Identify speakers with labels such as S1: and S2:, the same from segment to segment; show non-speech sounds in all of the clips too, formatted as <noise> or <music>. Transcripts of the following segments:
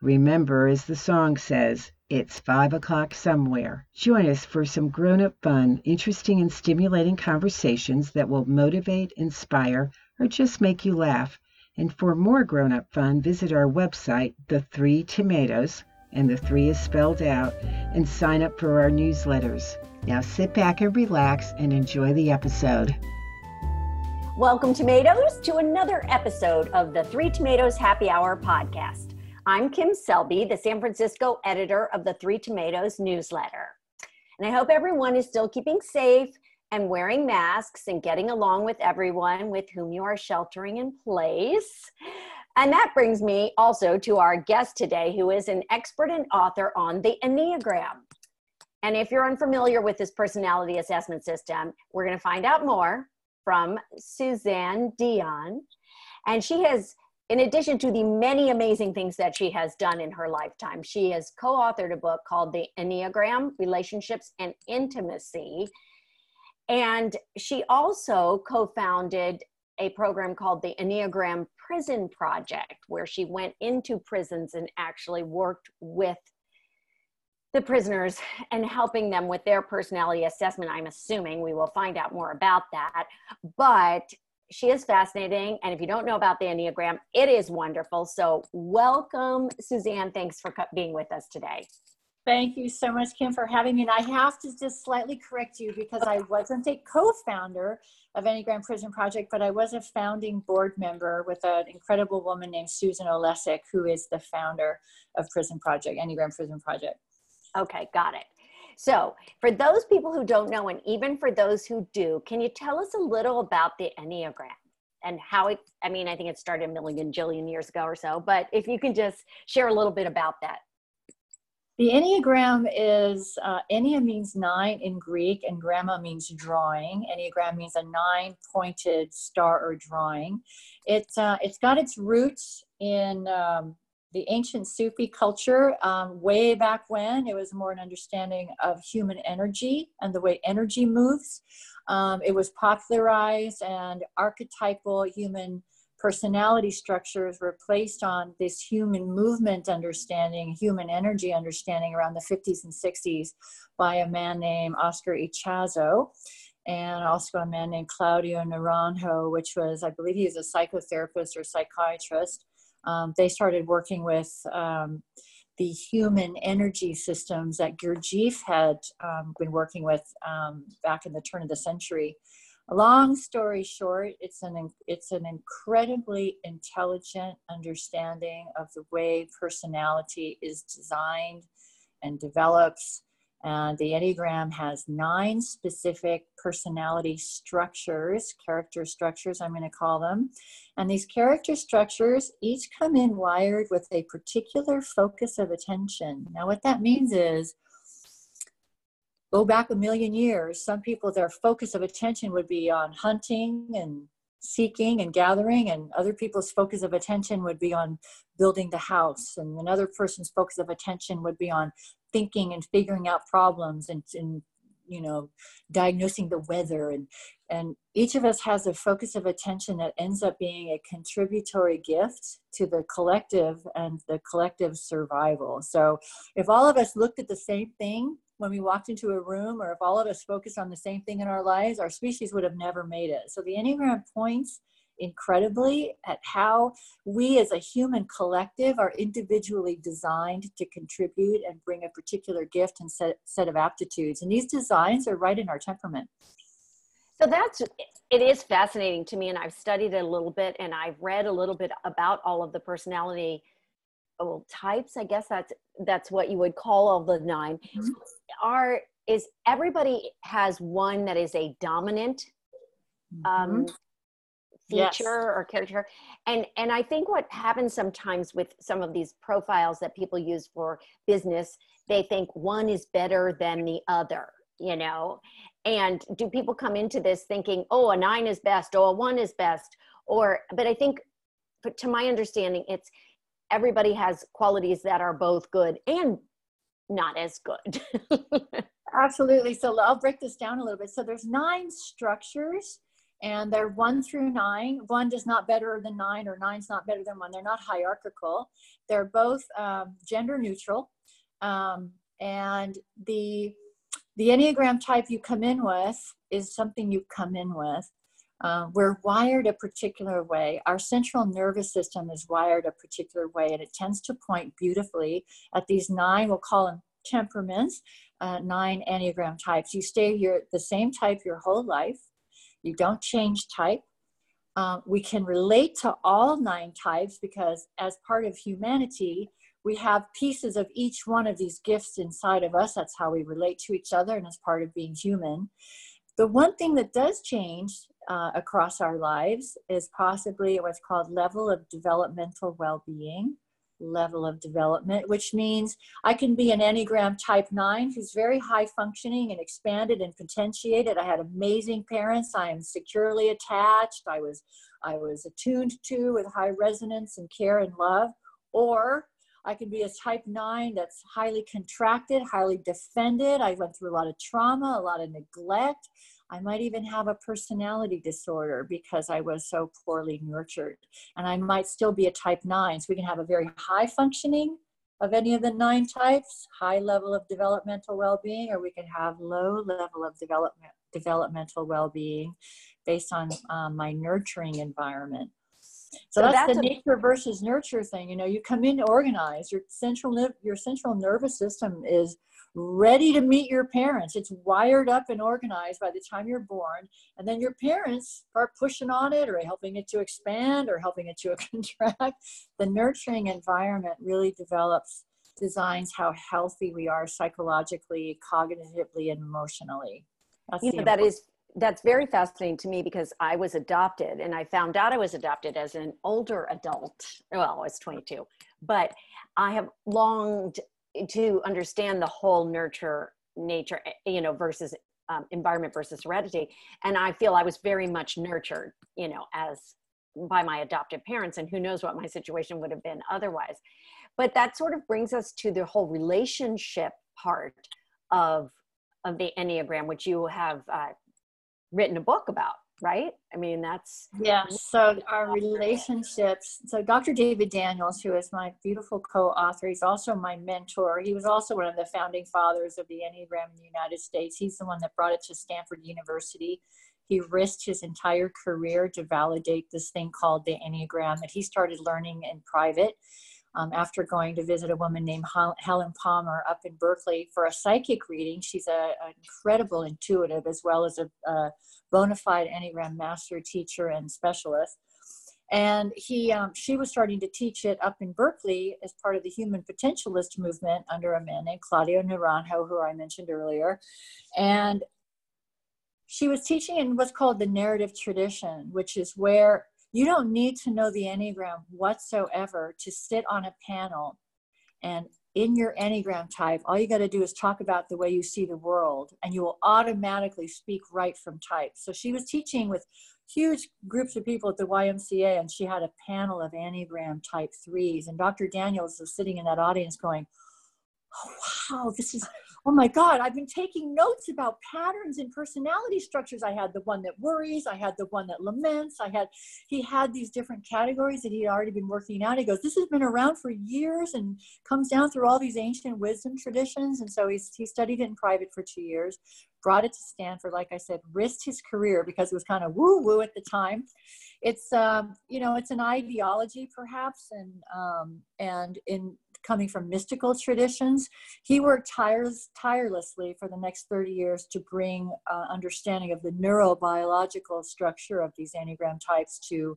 S1: remember, as the song says, it's five o'clock somewhere. Join us for some grown up fun, interesting, and stimulating conversations that will motivate, inspire, or just make you laugh. And for more grown up fun, visit our website, The Three Tomatoes, and the three is spelled out, and sign up for our newsletters. Now sit back and relax and enjoy the episode.
S2: Welcome, tomatoes, to another episode of the Three Tomatoes Happy Hour podcast. I'm Kim Selby, the San Francisco editor of the Three Tomatoes newsletter. And I hope everyone is still keeping safe and wearing masks and getting along with everyone with whom you are sheltering in place. And that brings me also to our guest today, who is an expert and author on the Enneagram. And if you're unfamiliar with this personality assessment system, we're going to find out more from Suzanne Dion. And she has in addition to the many amazing things that she has done in her lifetime, she has co authored a book called The Enneagram Relationships and Intimacy. And she also co founded a program called the Enneagram Prison Project, where she went into prisons and actually worked with the prisoners and helping them with their personality assessment. I'm assuming we will find out more about that. But she is fascinating. And if you don't know about the Enneagram, it is wonderful. So, welcome, Suzanne. Thanks for being with us today.
S3: Thank you so much, Kim, for having me. And I have to just slightly correct you because I wasn't a co founder of Enneagram Prison Project, but I was a founding board member with an incredible woman named Susan Olesek, who is the founder of Prison Project, Enneagram Prison Project.
S2: Okay, got it. So, for those people who don't know, and even for those who do, can you tell us a little about the Enneagram and how it, I mean, I think it started a million jillion years ago or so, but if you can just share a little bit about that.
S3: The Enneagram is, uh, Ennea means nine in Greek and gramma means drawing. Enneagram means a nine pointed star or drawing. It's, uh, it's got its roots in um, the ancient Sufi culture, um, way back when, it was more an understanding of human energy and the way energy moves. Um, it was popularized, and archetypal human personality structures were placed on this human movement understanding, human energy understanding around the 50s and 60s by a man named Oscar Ichazo and also a man named Claudio Naranjo, which was, I believe he was a psychotherapist or psychiatrist um, they started working with um, the human energy systems that Gurdjieff had um, been working with um, back in the turn of the century. Long story short, it's an it's an incredibly intelligent understanding of the way personality is designed and develops and the Enneagram has nine specific personality structures, character structures, I'm going to call them. And these character structures each come in wired with a particular focus of attention. Now, what that means is go back a million years, some people, their focus of attention would be on hunting and seeking and gathering, and other people's focus of attention would be on building the house, and another person's focus of attention would be on thinking and figuring out problems and, and you know diagnosing the weather. And and each of us has a focus of attention that ends up being a contributory gift to the collective and the collective survival. So if all of us looked at the same thing when we walked into a room or if all of us focused on the same thing in our lives our species would have never made it. So the enneagram points incredibly at how we as a human collective are individually designed to contribute and bring a particular gift and set, set of aptitudes. And these designs are right in our temperament.
S2: So that's it is fascinating to me, and I've studied it a little bit, and I've read a little bit about all of the personality well, types. I guess that's that's what you would call all the 9 mm-hmm. Are is everybody has one that is a dominant um, mm-hmm feature yes. or character. And and i think what happens sometimes with some of these profiles that people use for business they think one is better than the other you know? And do people come into this thinking oh a nine is best oh a one is best or but i think but to my understanding it's everybody has qualities that are both good and not as good. <laughs>
S3: Absolutely. So i'll break this down a little bit. So there's nine structures and they're one through nine. One is not better than nine, or nine's not better than one. They're not hierarchical. They're both um, gender neutral, um, and the the enneagram type you come in with is something you come in with. Uh, we're wired a particular way. Our central nervous system is wired a particular way, and it tends to point beautifully at these nine. We'll call them temperaments, uh, nine enneagram types. You stay here the same type your whole life you don't change type. Um, we can relate to all nine types because, as part of humanity, we have pieces of each one of these gifts inside of us. That's how we relate to each other and as part of being human. The one thing that does change uh, across our lives is possibly what's called level of developmental well being level of development, which means I can be an Enneagram type 9 who's very high functioning and expanded and potentiated. I had amazing parents. I am securely attached. I was I was attuned to with high resonance and care and love. Or I can be a type 9 that's highly contracted, highly defended. I went through a lot of trauma, a lot of neglect. I might even have a personality disorder because I was so poorly nurtured. And I might still be a type nine. So we can have a very high functioning of any of the nine types, high level of developmental well-being, or we can have low level of development developmental well-being based on um, my nurturing environment. So, so that's, that's, the nature versus nurture thing. You know, you come in organized. Your central your central nervous system is ready to meet your parents. It's wired up and organized by the time you're born. And then your parents start pushing on it or helping it to expand or helping it to <laughs> contract. The nurturing environment really develops, designs how healthy we are psychologically, cognitively, and emotionally.
S2: That's you know, that is that's very fascinating to me because I was adopted and I found out I was adopted as an older adult. Well, I was 22, but I have longed to understand the whole nurture nature eh, you know versus um, environment versus heredity. And i feel i was very much nurtured you know as by my adoptive parents and who knows what my situation would have been otherwise. But that sort of brings us to the whole relationship part of of the enneagram which you have uh, written a book about right? I mean, that's
S3: yeah. So our relationships. So Dr. David Daniels, who is my beautiful co-author, he's also my mentor. He was also one of the founding fathers of the Enneagram in the United States. He's the one that brought it to Stanford University. He risked his entire career to validate this thing called the Enneagram that he started learning in private. Um, after going to visit a woman named Helen Palmer up in Berkeley for a psychic reading. She's an incredible intuitive as well as a, a bona fide Enneagram master teacher and specialist. And he, um, she was starting to teach it up in Berkeley as part of the human potentialist movement under a man named Claudio Naranjo, who I mentioned earlier. And she was teaching in what's called the narrative tradition, which is where you don't need to know the Enneagram whatsoever to sit on a panel and in your Enneagram type, all you got to do is talk about the way you see the world, and you will automatically speak right from type. So she was teaching with huge groups of people at the YMCA, and she had a panel of Enneagram type threes. And Dr. Daniels was sitting in that audience going, oh, wow, this is oh my God, I've been taking notes about patterns and personality structures. I had the one that worries, I had the one that laments, I had, he had these different categories that he had already been working out. He goes, This has been around for years and comes down through all these ancient wisdom traditions. And so he's, he studied it in private for two years, brought it to Stanford, like I said, risked his career because it was kind of woo woo at the time. It's, um, you know, it's an ideology perhaps, and, um, and in coming from mystical traditions. He worked tires, tirelessly for the next 30 years to bring uh, understanding of the neurobiological structure of these Enneagram types to,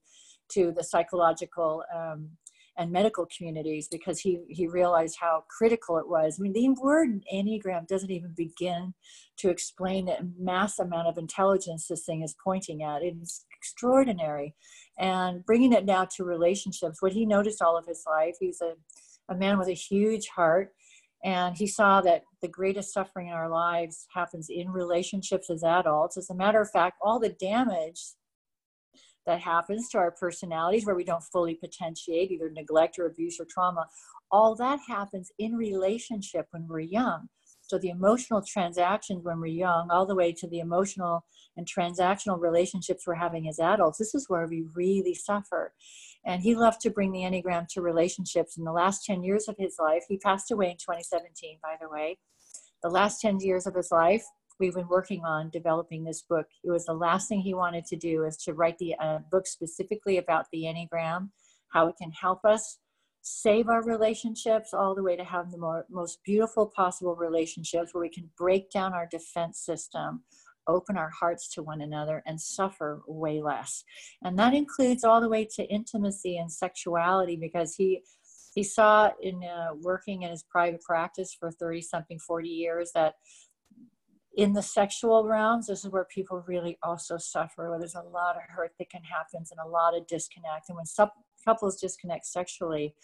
S3: to the psychological um, and medical communities because he, he realized how critical it was. I mean, the word Enneagram doesn't even begin to explain the mass amount of intelligence this thing is pointing at. It's extraordinary. And bringing it now to relationships, what he noticed all of his life, he's a a man with a huge heart. And he saw that the greatest suffering in our lives happens in relationships as adults. As a matter of fact, all the damage that happens to our personalities where we don't fully potentiate either neglect or abuse or trauma. All that happens in relationship when we're young. So the emotional transactions when we're young, all the way to the emotional and transactional relationships we're having as adults, this is where we really suffer. And he loved to bring the Enneagram to relationships. In the last 10 years of his life, he passed away in 2017, by the way. The last 10 years of his life, we've been working on developing this book. It was the last thing he wanted to do is to write the uh, book specifically about the Enneagram, how it can help us save our relationships all the way to have the more, most beautiful possible relationships where we can break down our defense system open our hearts to one another and suffer way less. And that includes all the way to intimacy and sexuality because he he saw in uh, working in his private practice for 30 something 40 years that in the sexual realms this is where people really also suffer where there's a lot of hurt that can happen and a lot of disconnect. And when sub- couples disconnect sexually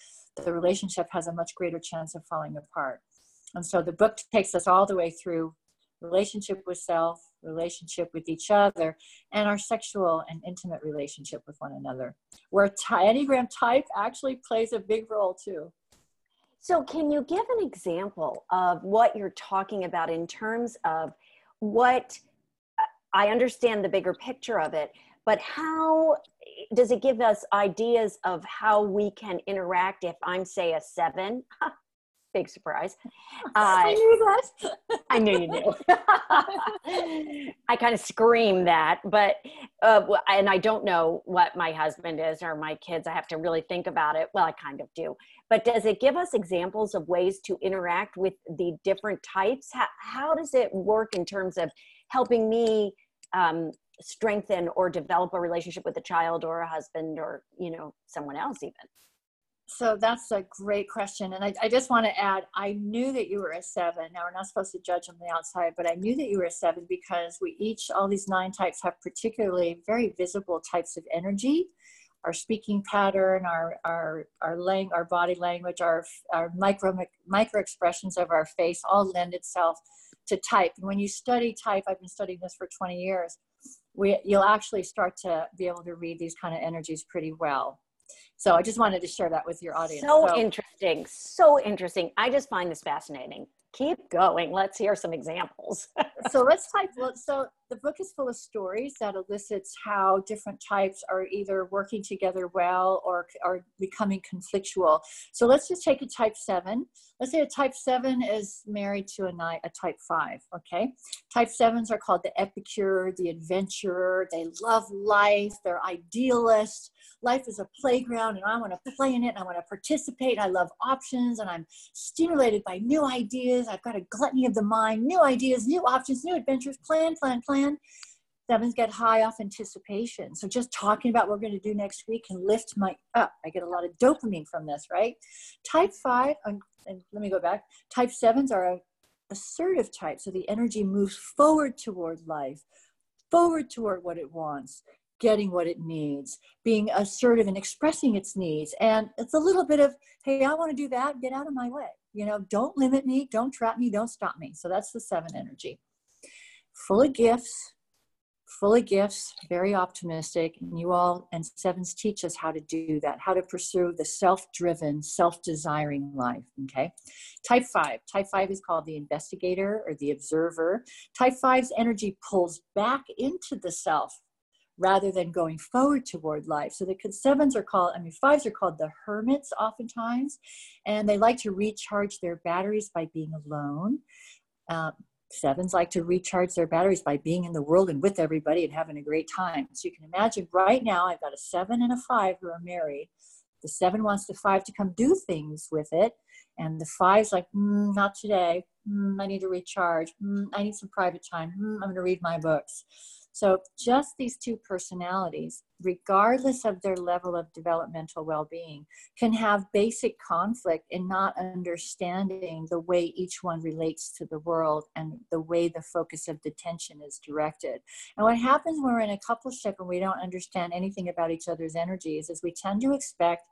S3: the relationship has a much greater chance of falling apart. And so the book takes us all the way through relationship with self relationship with each other and our sexual and intimate relationship with one another where enneagram type actually plays a big role too.
S2: So can you give an example of what you're talking about in terms of what uh, i understand the bigger picture of it but how does it give us ideas of how we can interact if i'm say a seven <laughs> big surprise. <laughs>
S3: Uh, I knew that.
S2: I knew you knew. <laughs> I kind of scream that, but uh, and I don't know what my husband is or my kids. I have to really think about it. Well, I kind of do. But does it give us examples of ways to interact with the different types? How, how does it work in terms of helping me um, strengthen or develop a relationship with a child or a husband or you know someone else even?
S3: so that's a great question. And I, I just want to add, I knew that you were a seven. Now we're not supposed to judge on the outside, but I knew that you were a seven because we each, all these nine types have particularly very visible types of energy. Our speaking pattern, our our our lang- our body language, our our micro micro expressions of our face, all lend itself to type. And when you study type, I've been studying this for 20 years. We, you'll actually start to be able to read these kind of energies pretty well. So I just wanted to share that with your audience.
S2: So, so interesting. So interesting. I just find this fascinating. Keep going. Let's hear some examples. <laughs>
S3: so let's type. So the book is full of stories that elicits how different types are either working together well or are becoming conflictual. So let's just take a type seven. Let's say a type seven is married to a, a type five. Okay. Type sevens are called the epicure, the adventurer. They love life. They're idealists. Life is a playground and I want to play in it and I want to participate. I love options and I'm stimulated by new ideas. I've got a gluttony of the mind, new ideas, new options, new adventures, plan, plan, plan plan. Sevens get high off anticipation. So just talking about what we're going to do next week can lift my up. I get a lot of dopamine from this, right? Type five, um, and let me go back. Type sevens are a assertive type. So the energy moves forward toward life, forward toward what it wants, getting what it needs, being assertive and expressing its needs. And it's a little bit of, hey, I want to do that, get out of my way. You know, don't limit me, don't trap me, don't stop me. So that's the seven energy full of gifts, full of gifts, very optimistic. And you all and sevens teach us how to do that, how to pursue the self driven, self desiring life. Okay. Type five. Type five is called the investigator or the observer. Type five's energy pulls back into the self rather than going forward toward life. So the sevens are called, I mean, fives are called the hermits oftentimes, and they like to recharge their batteries by being alone. Um, Sevens like to recharge their batteries by being in the world and with everybody and having a great time. So you can imagine right now, I've got a seven and a five who are married. The seven wants the five to come do things with it. And the five's like, mm, not today. Mm, I need to recharge. Mm, I need some private time. Mm, I'm going to read my books. So, just these two personalities, regardless of their level of developmental well being, can have basic conflict in not understanding the way each one relates to the world and the way the focus of the tension is directed. And what happens when we're in a coupleship and we don't understand anything about each other's energies is we tend to expect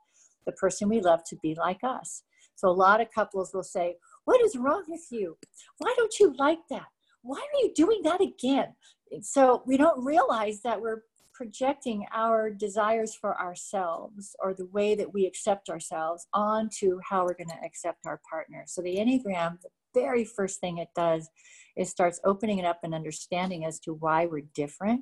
S3: the person we love to be like us. So, a lot of couples will say, What is wrong with you? Why don't you like that? Why are you doing that again? so we don't realize that we're projecting our desires for ourselves or the way that we accept ourselves onto how we're going to accept our partner. So the Enneagram, the very first thing it does is starts opening it up and understanding as to why we're different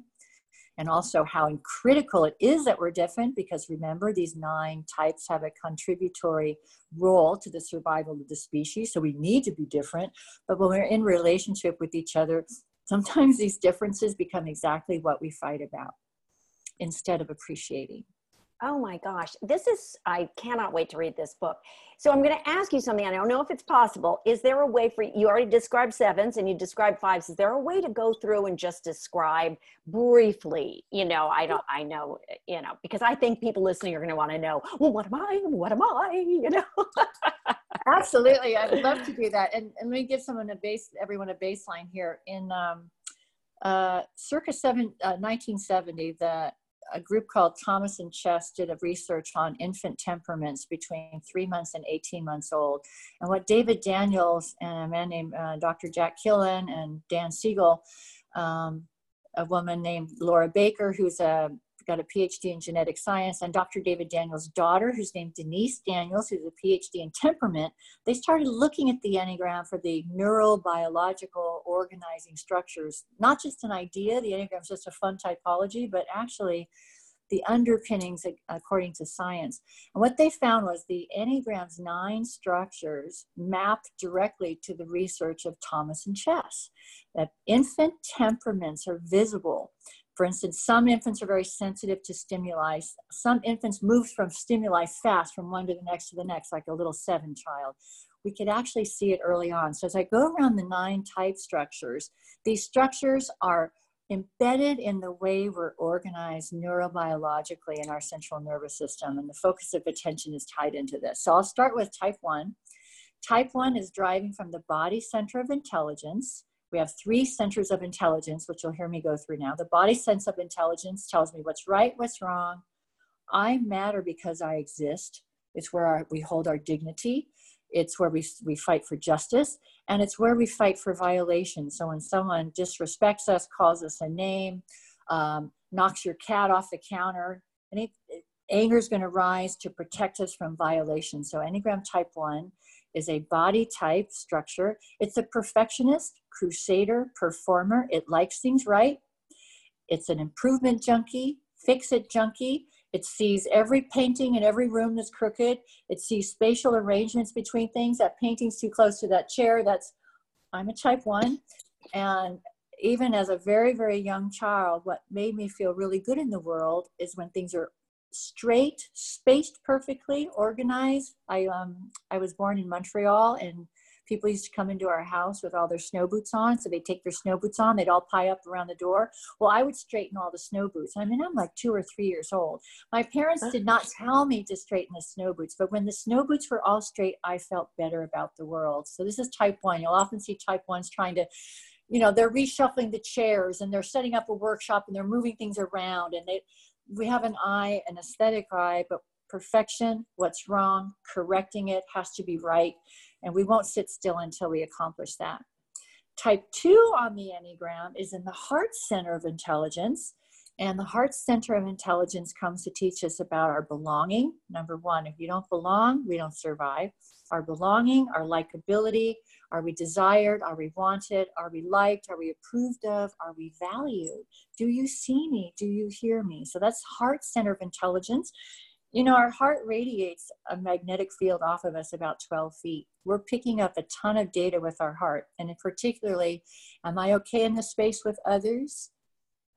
S3: and also how critical it is that we're different because remember these nine types have a contributory role to the survival of the species so we need to be different. But when we're in relationship with each other sometimes these differences become exactly what we fight about instead of appreciating
S2: Oh my gosh, this is, I cannot wait to read this book. So I'm going to ask you something. I don't know if it's possible. Is there a way for you already described sevens and you described fives? Is there a way to go through and just describe briefly? You know, I don't, I know, you know, because I think people listening are going to want to know, well, what am I? What am I? <laughs> You know?
S3: Absolutely. I would love to do that. And, and let me give someone a base, everyone a baseline here. In um, uh, circa seven, uh, 1970, the a group called Thomas and Chess did a research on infant temperaments between three months and 18 months old. And what David Daniels and a man named uh, Dr. Jack Killen and Dan Siegel, um, a woman named Laura Baker, who's a got a PhD in genetic science, and Dr. David Daniels' daughter, who's named Denise Daniels, who's a PhD in temperament, they started looking at the Enneagram for the neurobiological organizing structures. Not just an idea, the Enneagram is just a fun typology, but actually the underpinnings according to science. And what they found was the Enneagram's nine structures mapped directly to the research of Thomas and Chess. That infant temperaments are visible for instance, some infants are very sensitive to stimuli. Some infants move from stimuli fast from one to the next to the next, like a little seven child. We could actually see it early on. So as I go around the nine type structures, these structures are embedded in the way we're organized neurobiologically in our central nervous system, and the focus of attention is tied into this. So I'll start with type one. Type one is driving from the body center of intelligence we have three centers of intelligence, which you'll hear me go through now. The body sense of intelligence tells me what's right, what's wrong. I matter because I exist. It's where our, we hold our dignity. It's where we, we fight for justice. And it's where we fight for violation. So when someone disrespects us, calls us a name, um, knocks your cat off the counter, any, anger is going to rise to protect us from violation. So Enneagram type 1 is a body type structure. It's a perfectionist, crusader, performer. It likes things right. It's an improvement junkie, fix it junkie. It sees every painting in every room that's crooked. It sees spatial arrangements between things. That painting's too close to that chair. That's, I'm a type one. And even as a very, very young child, what made me feel really good in the world is when things are straight, spaced perfectly, organized. I um I was born in Montreal and people used to come into our house with all their snow boots on. So they'd take their snow boots on, they'd all pie up around the door. Well, I would straighten all the snow boots. I mean, I'm like two or three years old. My parents did not tell me to straighten the snow boots, but when the snow boots were all straight, I felt better about the world. So this is type one. You'll often see type ones trying to you know they're reshuffling the chairs and they're setting up a workshop and they're moving things around and they we have an eye, an aesthetic eye, but perfection, what's wrong, correcting it has to be right. And we won't sit still until we accomplish that. Type two on the Enneagram is in the heart center of intelligence. And the heart center of intelligence comes to teach us about our belonging. Number one, if you don't belong, we don't survive. Our belonging, our likability, are we desired? Are we wanted? Are we liked? Are we approved of? Are we valued? Do you see me? Do you hear me? So that's heart center of intelligence. You know, our heart radiates a magnetic field off of us about 12 feet. We're picking up a ton of data with our heart. And particularly, am I okay in the space with others?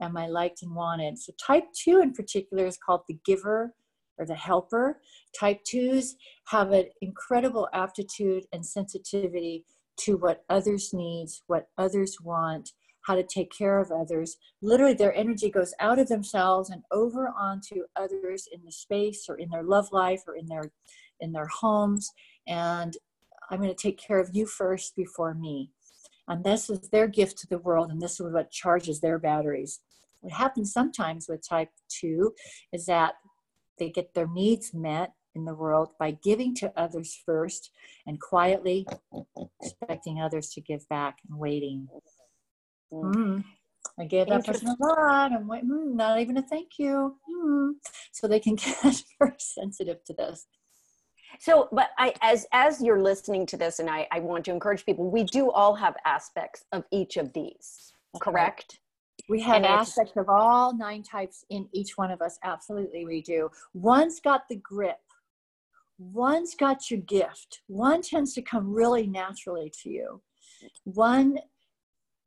S3: Am I liked and wanted? So, type two in particular is called the giver or the helper. Type twos have an incredible aptitude and sensitivity to what others needs, what others want, how to take care of others. Literally, their energy goes out of themselves and over onto others in the space or in their love life or in their in their homes. And I'm going to take care of you first before me. And this is their gift to the world, and this is what charges their batteries. What happens sometimes with type 2 is that they get their needs met in the world by giving to others first and quietly expecting others to give back and waiting. Mm. I gave that person a lot. I'm like, mm, not even a thank you. Mm. So they can <laughs> get very sensitive to this.
S2: So, but I, as as you're listening to this, and I, I want to encourage people, we do all have aspects of each of these, correct?
S3: We have aspects of all nine types in each one of us. Absolutely, we do. One's got the grip. One's got your gift. One tends to come really naturally to you. One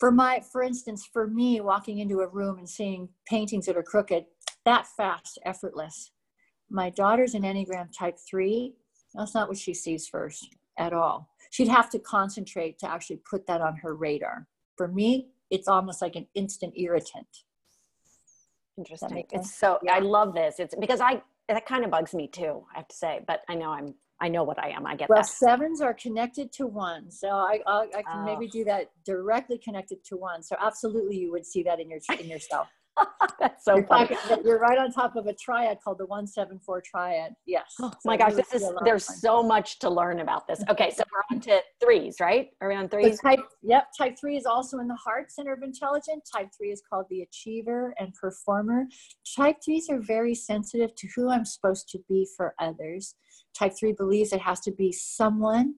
S3: for my for instance for me walking into a room and seeing paintings that are crooked that fast effortless my daughter's an enneagram type 3 that's not what she sees first at all she'd have to concentrate to actually put that on her radar for me it's almost like an instant irritant
S2: interesting it's so yeah. i love this it's because i that kind of bugs me too i have to say but i know i'm I know what I am. I get
S3: well,
S2: that.
S3: sevens are connected to one, so I I, I can oh. maybe do that directly connected to one. So absolutely, you would see that in your in yourself. <laughs>
S2: That's so
S3: you're
S2: funny.
S3: Talking, you're right on top of a triad called the 174 triad. Yes.
S2: Oh so my gosh, this is there's so much to learn about this. Okay, so we're on to threes, right? Are we on threes?
S3: type, yep, type three is also in the heart center of intelligence. Type three is called the achiever and performer. Type threes are very sensitive to who I'm supposed to be for others. Type three believes it has to be someone,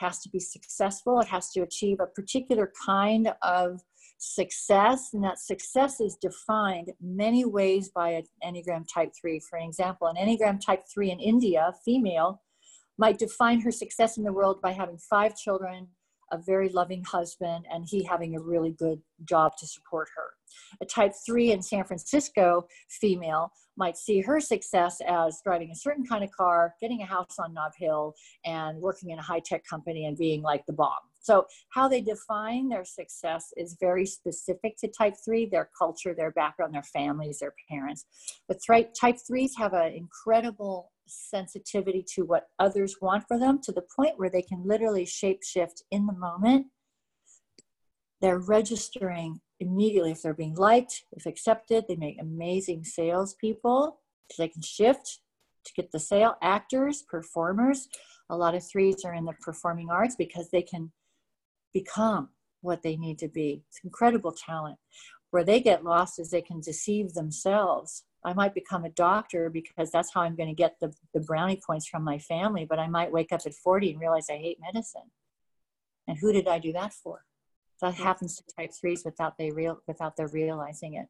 S3: it has to be successful, it has to achieve a particular kind of success, and that success is defined many ways by an Enneagram Type 3. For example, an Enneagram Type 3 in India, female, might define her success in the world by having five children, a very loving husband, and he having a really good job to support her. A type three in San Francisco female might see her success as driving a certain kind of car, getting a house on Nob Hill, and working in a high tech company and being like the bomb. So, how they define their success is very specific to type three their culture, their background, their families, their parents. But type threes have an incredible sensitivity to what others want for them to the point where they can literally shapeshift in the moment. They're registering immediately if they're being liked, if accepted. They make amazing salespeople. They can shift to get the sale. Actors, performers. A lot of threes are in the performing arts because they can become what they need to be. It's incredible talent. Where they get lost is they can deceive themselves. I might become a doctor because that's how I'm going to get the, the brownie points from my family, but I might wake up at 40 and realize I hate medicine. And who did I do that for? That happens to type threes without they real without their realizing it.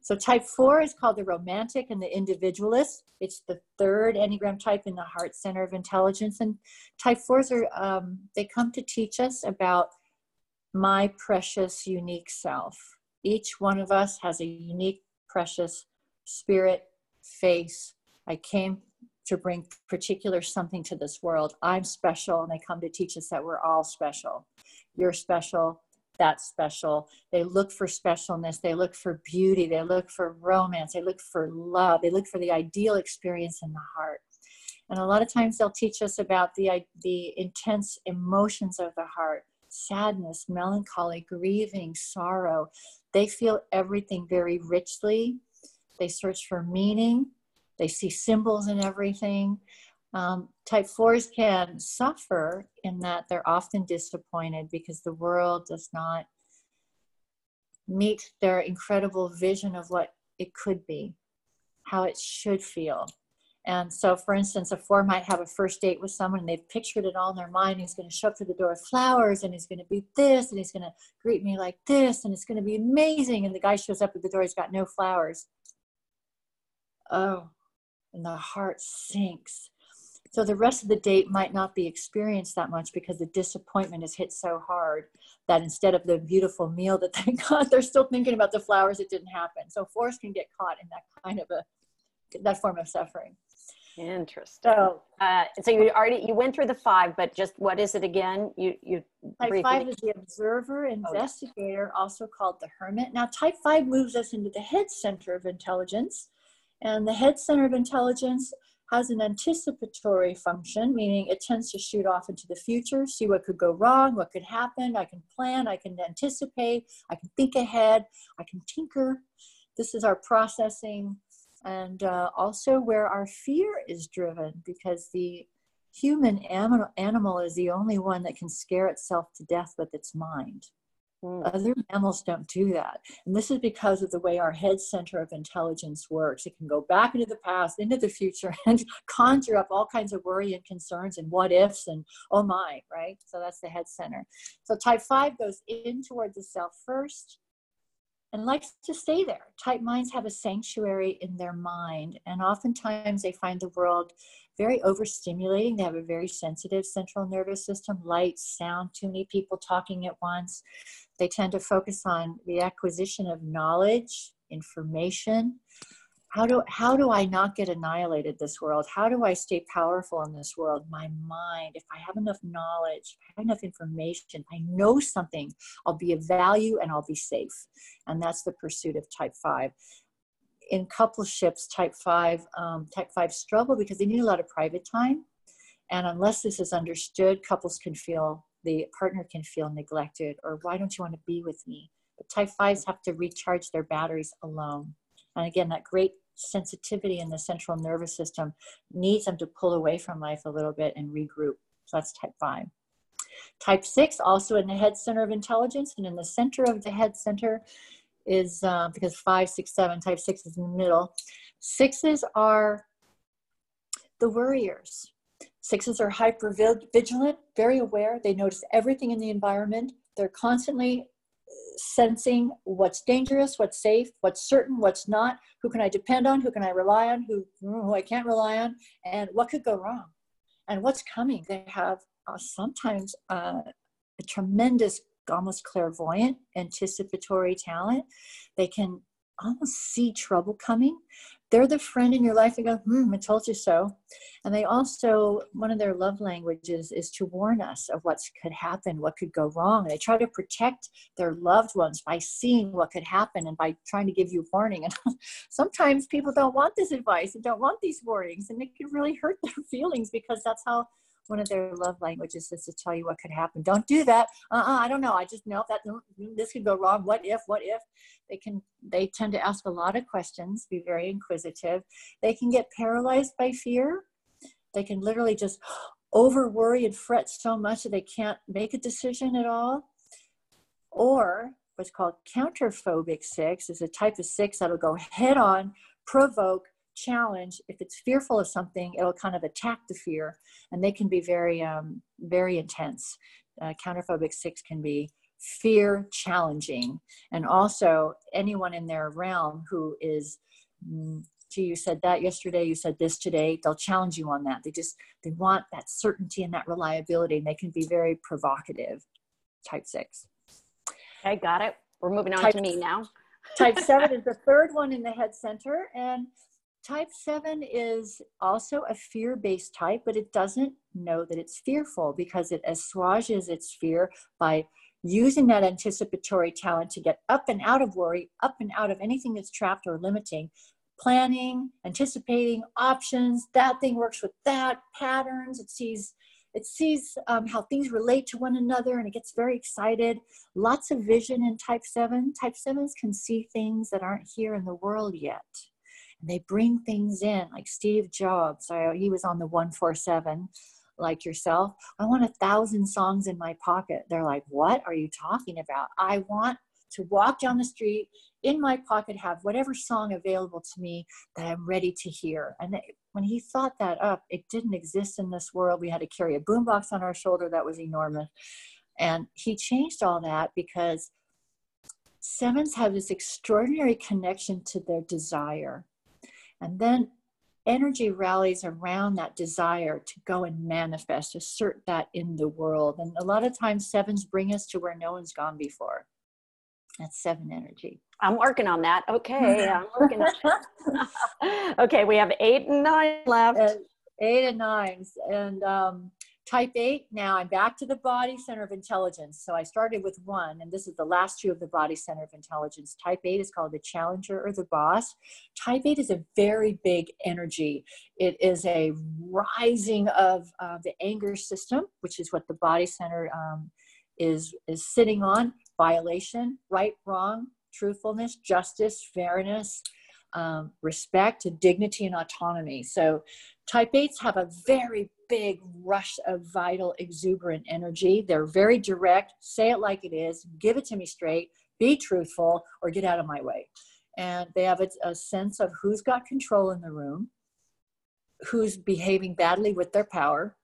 S3: So type four is called the romantic and the individualist. It's the third Enneagram type in the heart center of intelligence. And type fours are, um, they come to teach us about my precious, unique self. Each one of us has a unique, precious spirit, face. I came to bring particular something to this world. I'm special, and they come to teach us that we're all special. You're special, that's special. They look for specialness. They look for beauty. They look for romance. They look for love. They look for the ideal experience in the heart. And a lot of times they'll teach us about the, the intense emotions of the heart sadness, melancholy, grieving, sorrow. They feel everything very richly. They search for meaning. They see symbols in everything. Um, type fours can suffer in that they're often disappointed because the world does not meet their incredible vision of what it could be, how it should feel. And so, for instance, a four might have a first date with someone and they've pictured it all in their mind. He's going to show up to the door with flowers and he's going to be this and he's going to greet me like this and it's going to be amazing. And the guy shows up at the door, he's got no flowers. Oh, and the heart sinks so the rest of the date might not be experienced that much because the disappointment has hit so hard that instead of the beautiful meal that they <laughs> got, they're still thinking about the flowers that didn't happen. So fours can get caught in that kind of a that form of suffering.
S2: Interesting. So, uh, so you already you went through the five, but just what is it again? You you
S3: type briefly. five is the observer investigator, oh. also called the hermit. Now, type five moves us into the head center of intelligence, and the head center of intelligence has an anticipatory function, meaning it tends to shoot off into the future, see what could go wrong, what could happen. I can plan, I can anticipate, I can think ahead, I can tinker. This is our processing, and uh, also where our fear is driven, because the human animal, animal is the only one that can scare itself to death with its mind. Mm. Other mammals don't do that. And this is because of the way our head center of intelligence works. It can go back into the past, into the future, <laughs> and conjure up all kinds of worry and concerns and what ifs and oh my, right? So that's the head center. So type five goes in toward the self first and likes to stay there. Type minds have a sanctuary in their mind, and oftentimes they find the world very overstimulating. They have a very sensitive central nervous system, light, sound, too many people talking at once. They tend to focus on the acquisition of knowledge, information. How do, how do I not get annihilated this world? How do I stay powerful in this world? My mind, if I have enough knowledge, I have enough information, I know something, I'll be of value and I'll be safe. And that's the pursuit of type five in coupleships, type five, um, type five struggle because they need a lot of private time. And unless this is understood, couples can feel, the partner can feel neglected or why don't you want to be with me? But type fives have to recharge their batteries alone. And again, that great sensitivity in the central nervous system needs them to pull away from life a little bit and regroup. So that's type five. Type six, also in the head center of intelligence, and in the center of the head center is uh, because five, six, seven, type six is in the middle. Sixes are the worriers. Sixes are hyper vigilant, very aware. They notice everything in the environment. They're constantly sensing what's dangerous, what's safe, what's certain, what's not. Who can I depend on? Who can I rely on? Who, who I can't rely on? And what could go wrong? And what's coming? They have uh, sometimes uh, a tremendous almost clairvoyant, anticipatory talent. They can almost see trouble coming. They're the friend in your life that go, hmm, I told you so. And they also, one of their love languages is to warn us of what could happen, what could go wrong. They try to protect their loved ones by seeing what could happen and by trying to give you warning. And <laughs> sometimes people don't want this advice and don't want these warnings, and it can really hurt their <laughs> feelings because that's how one of their love languages is to tell you what could happen. Don't do that. Uh-uh, I don't know. I just know that this could go wrong. What if? What if? They can. They tend to ask a lot of questions. Be very inquisitive. They can get paralyzed by fear. They can literally just over worry and fret so much that they can't make a decision at all. Or what's called counterphobic six is a type of six that'll go head on, provoke, challenge, if it's fearful of something, it'll kind of attack the fear, and they can be very, um, very intense. Uh, counterphobic six can be fear challenging, and also anyone in their realm who is mm, gee you said that yesterday you said this today they'll challenge you on that. They just they want that certainty and that reliability and they can be very provocative. Type six.
S2: Okay got it. We're moving on type, to me now.
S3: Type seven <laughs> is the third one in the head center and Type 7 is also a fear based type, but it doesn't know that it's fearful because it assuages its fear by using that anticipatory talent to get up and out of worry, up and out of anything that's trapped or limiting. Planning, anticipating options, that thing works with that, patterns, it sees it sees um, how things relate to one another and it gets very excited. Lots of vision in type 7. Type 7s can see things that aren't here in the world yet and they bring things in like steve jobs I, he was on the 147 like yourself. I want a thousand songs in my pocket. They're like what are you talking about? I want to walk down the street in my pocket have whatever song available to me that i'm ready to hear. And when he thought that up it didn't exist in this world. We had to carry a boombox on our shoulder that was enormous. And he changed all that because sevens have this extraordinary connection to their desire and then energy rallies around that desire to go and manifest, assert that in the world. And a lot of times, sevens bring us to where no one's gone before. That's seven energy.
S2: I'm working on that. Okay, <laughs> I'm working <laughs> okay, we have eight and nine left.
S3: Uh, eight and nines. And um, Type 8, now I'm back to the body center of intelligence. So I started with one, and this is the last two of the body center of intelligence. Type 8 is called the challenger or the boss. Type 8 is a very big energy. It is a rising of uh, the anger system, which is what the body center um, is, is sitting on violation, right, wrong, truthfulness, justice, fairness. Um, respect, dignity, and autonomy. So, type 8s have a very big rush of vital, exuberant energy. They're very direct, say it like it is, give it to me straight, be truthful, or get out of my way. And they have a, a sense of who's got control in the room, who's behaving badly with their power,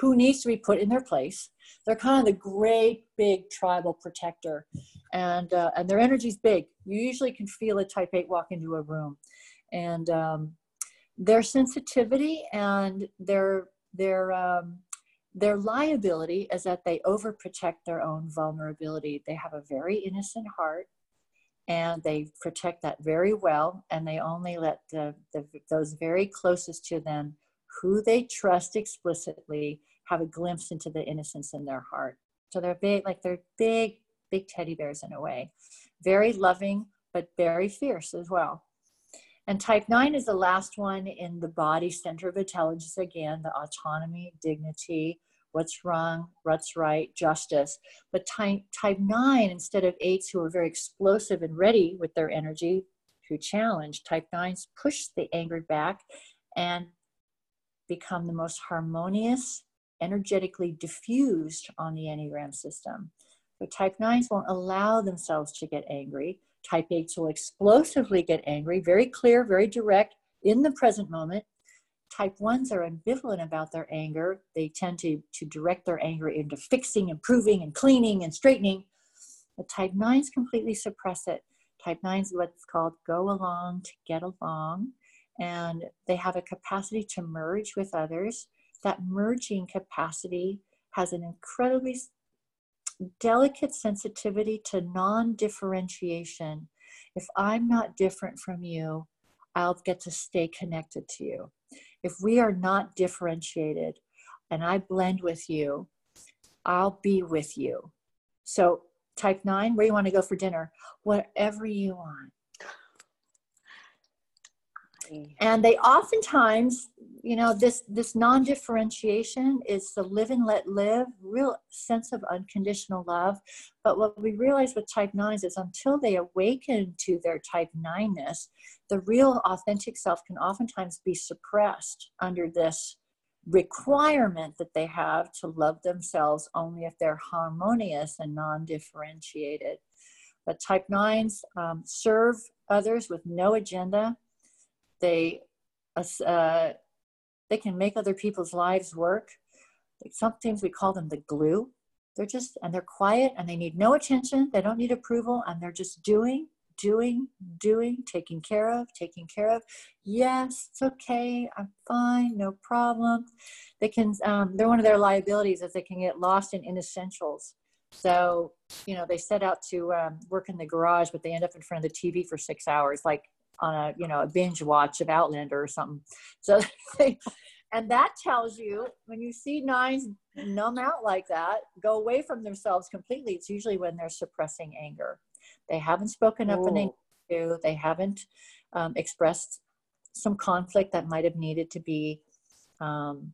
S3: who needs to be put in their place. They're kind of the great big tribal protector, and uh, and their energy's big. You usually can feel a Type Eight walk into a room, and um, their sensitivity and their their um, their liability is that they overprotect their own vulnerability. They have a very innocent heart, and they protect that very well. And they only let the, the those very closest to them, who they trust explicitly, have a glimpse into the innocence in their heart. So they're big, like they're big, big teddy bears in a way, very loving but very fierce as well. And type 9 is the last one in the body center of intelligence again, the autonomy, dignity, what's wrong, what's right, justice. But type, type 9, instead of 8s who are very explosive and ready with their energy to challenge, type 9s push the anger back and become the most harmonious, energetically diffused on the Enneagram system. So type 9s won't allow themselves to get angry Type 8s will explosively get angry, very clear, very direct in the present moment. Type 1s are ambivalent about their anger. They tend to, to direct their anger into fixing, improving, and cleaning and straightening. But type 9s completely suppress it. Type 9s what's called go along to get along. And they have a capacity to merge with others. That merging capacity has an incredibly delicate sensitivity to non differentiation. If I'm not different from you, I'll get to stay connected to you. If we are not differentiated and I blend with you, I'll be with you. So, type nine, where you want to go for dinner? Whatever you want and they oftentimes you know this this non-differentiation is the live and let live real sense of unconditional love. But what we realize with type 9s is until they awaken to their type 9ness the real authentic self can oftentimes be suppressed under this requirement that they have to love themselves only if they're harmonious and non-differentiated. But type 9s um, serve others with no agenda they uh, they can make other people's lives work. Sometimes we call them the glue. They're just and they're quiet and they need no attention. They don't need approval and they're just doing, doing, doing, taking care of, taking care of. Yes, it's okay. I'm fine. No problem. They can. Um, they're one of their liabilities is they can get lost in inessentials. So, you know, they set out to um, work in the garage, but they end up in front of the TV for six hours. Like, on a you know a binge watch of Outlander or something. So, <laughs> and that tells you when you see nines numb out like that, go away from themselves completely. It's usually when they're suppressing anger. They haven't spoken up in anger. They haven't um, expressed some conflict that might have needed to be um,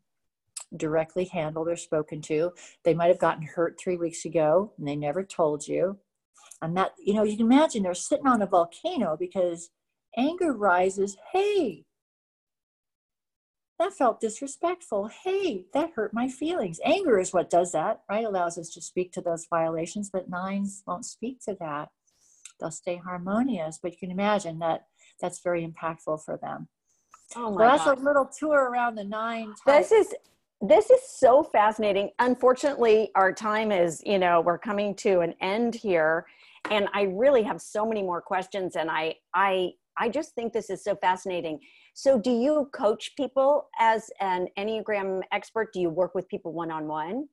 S3: directly handled or spoken to. They might have gotten hurt three weeks ago and they never told you. And that, you know, you can imagine they're sitting on a volcano because Anger rises, hey, that felt disrespectful. Hey, that hurt my feelings. Anger is what does that, right? Allows us to speak to those violations, but nines won't speak to that. They'll stay harmonious, but you can imagine that that's very impactful for them. Oh my so that's God. a little tour around the nine.
S2: Types. This is this is so fascinating. Unfortunately, our time is, you know, we're coming to an end here and I really have so many more questions and I I I just think this is so fascinating. So, do you coach people as an Enneagram expert? Do you work with people one on one?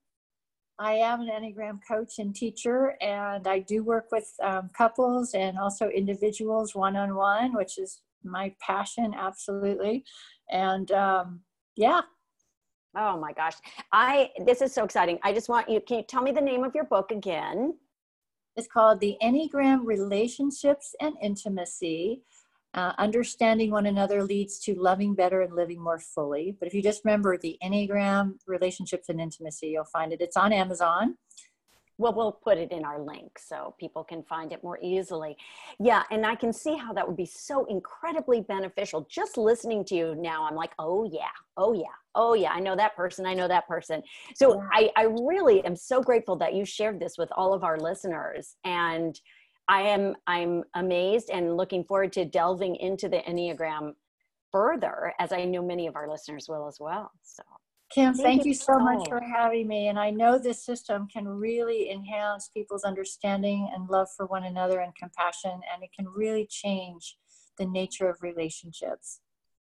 S3: I am an Enneagram coach and teacher, and I do work with um, couples and also individuals one on one, which is my passion, absolutely. And um, yeah.
S2: Oh my gosh. I this is so exciting. I just want you can you tell me the name of your book again?
S3: It's called The Enneagram Relationships and Intimacy uh, understanding one another leads to loving better and living more fully. But if you just remember the Enneagram, relationships, and intimacy, you'll find it. It's on Amazon.
S2: well we'll put it in our link so people can find it more easily yeah and i can see how that would be so incredibly beneficial just listening to you now i'm like oh yeah oh yeah oh yeah i know that person i know that person so. I, I really am so grateful that you shared this with all of our listeners and i am i'm amazed and looking forward to delving into the enneagram further as i know many of our listeners will as well so
S3: Kim, thank, thank you, you so much for having me. And I know this system can really enhance people's understanding and love for one another and compassion, and it can really change the nature of relationships.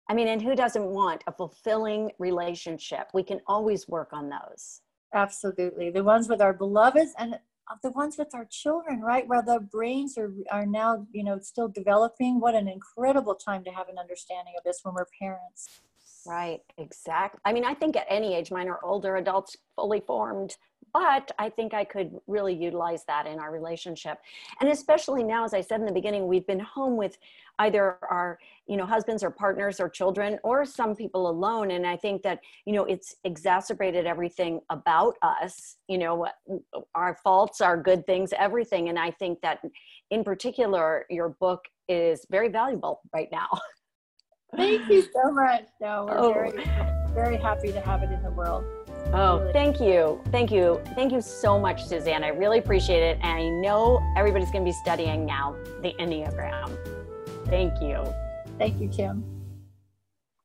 S2: I mean, and who doesn't want a fulfilling relationship? We can always work on those.
S3: Absolutely. The ones with our beloveds and the ones with our children, right? Where the brains are, are now, you know, still developing. What an incredible time to have an understanding of this when we're parents.
S2: Right, exactly. I mean, I think at any age, mine are older adults, fully formed, but I think I could really utilize that in our relationship. And especially now, as I said in the beginning, we've been home with either our, you know, husbands or partners or children, or some people alone. And I think that, you know, it's exacerbated everything about us, you know, our faults, our good things, everything. And I think that in particular, your book is very valuable right now. <laughs>
S3: Thank you so much. No, we're oh. very, very happy to have it in the world.
S2: Oh, really. thank you. Thank you. Thank you so much, Suzanne. I really appreciate it. And I know everybody's going to be studying now the Enneagram. Thank you.
S3: Thank you, Kim.